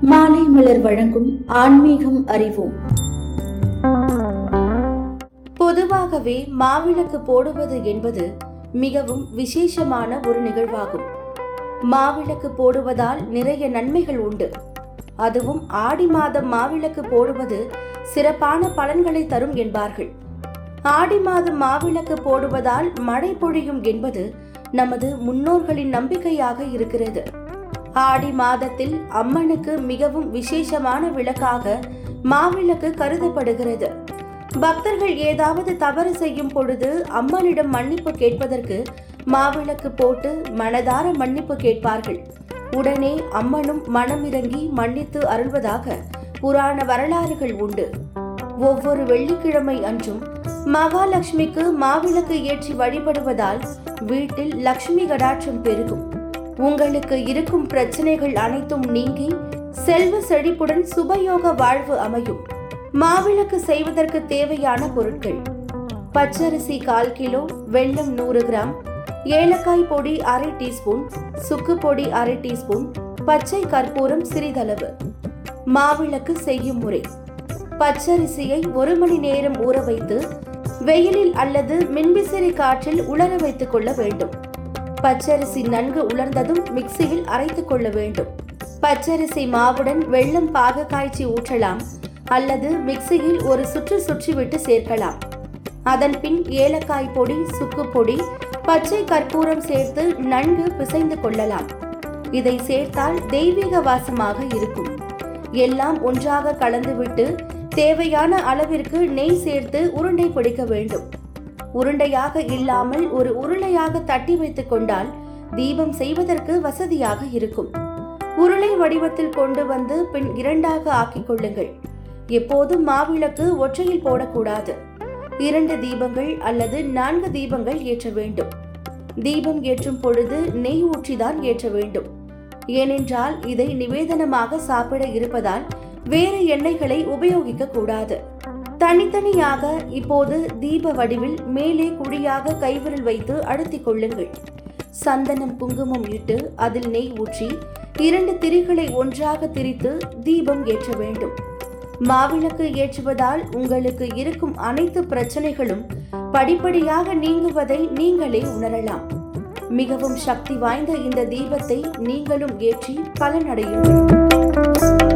மாலை மலர் வழங்கும் ஆன்மீகம் அறிவோம். பொதுவாகவே மாவிளக்கு போடுவது என்பது மிகவும் விசேஷமான ஒரு நிகழ்வாகும். மாவிளக்கு போடுவதால் நிறைய நன்மைகள் உண்டு. அதுவும் ஆடி மாதம் மாவிளக்கு போடுவது சிறப்பான பலன்களை தரும் என்பார்கள். ஆடி மாதம் மாவிளக்கு போடுவதால் மழை பொழியும் என்பது நமது முன்னோர்களின் நம்பிக்கையாக இருக்கிறது. ஆடி மாதத்தில் அம்மனுக்கு மிகவும் விசேஷமான விளக்காக மாவிளக்கு கருதப்படுகிறது. பக்தர்கள் ஏதாவது தவறு செய்யும் பொழுது அம்மனிடம் மன்னிப்பு கேட்பதற்கு மாவிளக்கு போட்டு மனதார மன்னிப்பு கேட்பார்கள். உடனே அம்மனும் மனமிறங்கி மன்னித்து அருள்வதாக புராண வரலாறுகள் உண்டு. ஒவ்வொரு வெள்ளிக்கிழமை அன்றும் மகாலட்சுமிக்கு மாவிளக்கு ஏற்றி வழிபடுவதால் வீட்டில் லக்ஷ்மி கடாட்சம் பெருகும். உங்களுக்கு இருக்கும் பிரச்சனைகள் அனைத்தும் நீங்கி செல்வ செழிப்புடன் சுபயோக வாழ்வு அமையும். மாவிளக்கு செய்வதற்கு தேவையான பொருட்கள். பச்சரிசி கால் கிலோ வெள்ளம் நூறு கிராம் ஏலக்காய் பொடி அரை டீஸ்பூன் சுக்கு பொடி அரை டீஸ்பூன் பச்சை கற்பூரம் சிறிதளவு. மாவிளக்கு செய்யும் முறை. பச்சரிசியை ஒரு மணி நேரம் ஊற வைத்து வெயிலில் அல்லது மின்விசிறி காற்றில் உலர வைத்துக் கொள்ள வேண்டும். பச்சரிசி நன்கு உலர்ந்ததும் மிக்சியில் அரைத்துக் கொள்ள வேண்டும். பச்சரிசி மாவுடன் வெள்ளம் பாக காய்ச்சி ஊற்றலாம் அல்லது மிக்சியில் ஒரு சுற்று சுற்றிவிட்டு சேர்க்கலாம். அதன் பின் ஏலக்காய் பொடி சுக்கு பொடி பச்சை கற்பூரம் சேர்த்து நன்கு பிசைந்து கொள்ளலாம். இதை சேர்த்தால் தெய்வீக வாசமாக இருக்கும். எல்லாம் ஒன்றாக கலந்துவிட்டு தேவையான அளவிற்கு நெய் சேர்த்து உருண்டை பிடிக்க வேண்டும். உருண்டையாக இல்லாமல் ஒரு உருளையாக தட்டி வைத்துக் கொண்டால் தீபம் செய்வதற்கு வசதியாக இருக்கும். உருளை வடிவத்தில் கொண்டு வந்து பின் இரண்டாக ஆக்கிக் கொள்ளுங்கள். எப்போதும் மாவிளக்கு ஒற்றையில் போடக்கூடாது. இரண்டு தீபங்கள் அல்லது நான்கு தீபங்கள் ஏற்ற வேண்டும். தீபம் ஏற்றும் பொழுது நெய் ஊற்றிதான் ஏற்ற வேண்டும். ஏனென்றால் இதை நிவேதனமாக சாப்பிட இருப்பதால் வேறு எண்ணெய்களை உபயோகிக்க கூடாது. தனித்தனியாக இப்போது தீப வடிவில் மேலே குழியாக கைவிரல் வைத்து அழுத்திக் கொள்ளுங்கள். சந்தனம் குங்குமம் இட்டு அதில் நெய் ஊற்றி இரண்டு திரிகளை ஒன்றாக திரித்து தீபம் ஏற்ற வேண்டும். மாவிளக்கு ஏற்றுவதால் உங்களுக்கு இருக்கும் அனைத்து பிரச்சனைகளும் படிப்படியாக நீங்குவதை நீங்களே உணரலாம். மிகவும் சக்தி வாய்ந்த இந்த தீபத்தை நீங்களும் ஏற்றி பலனடையுங்கள்.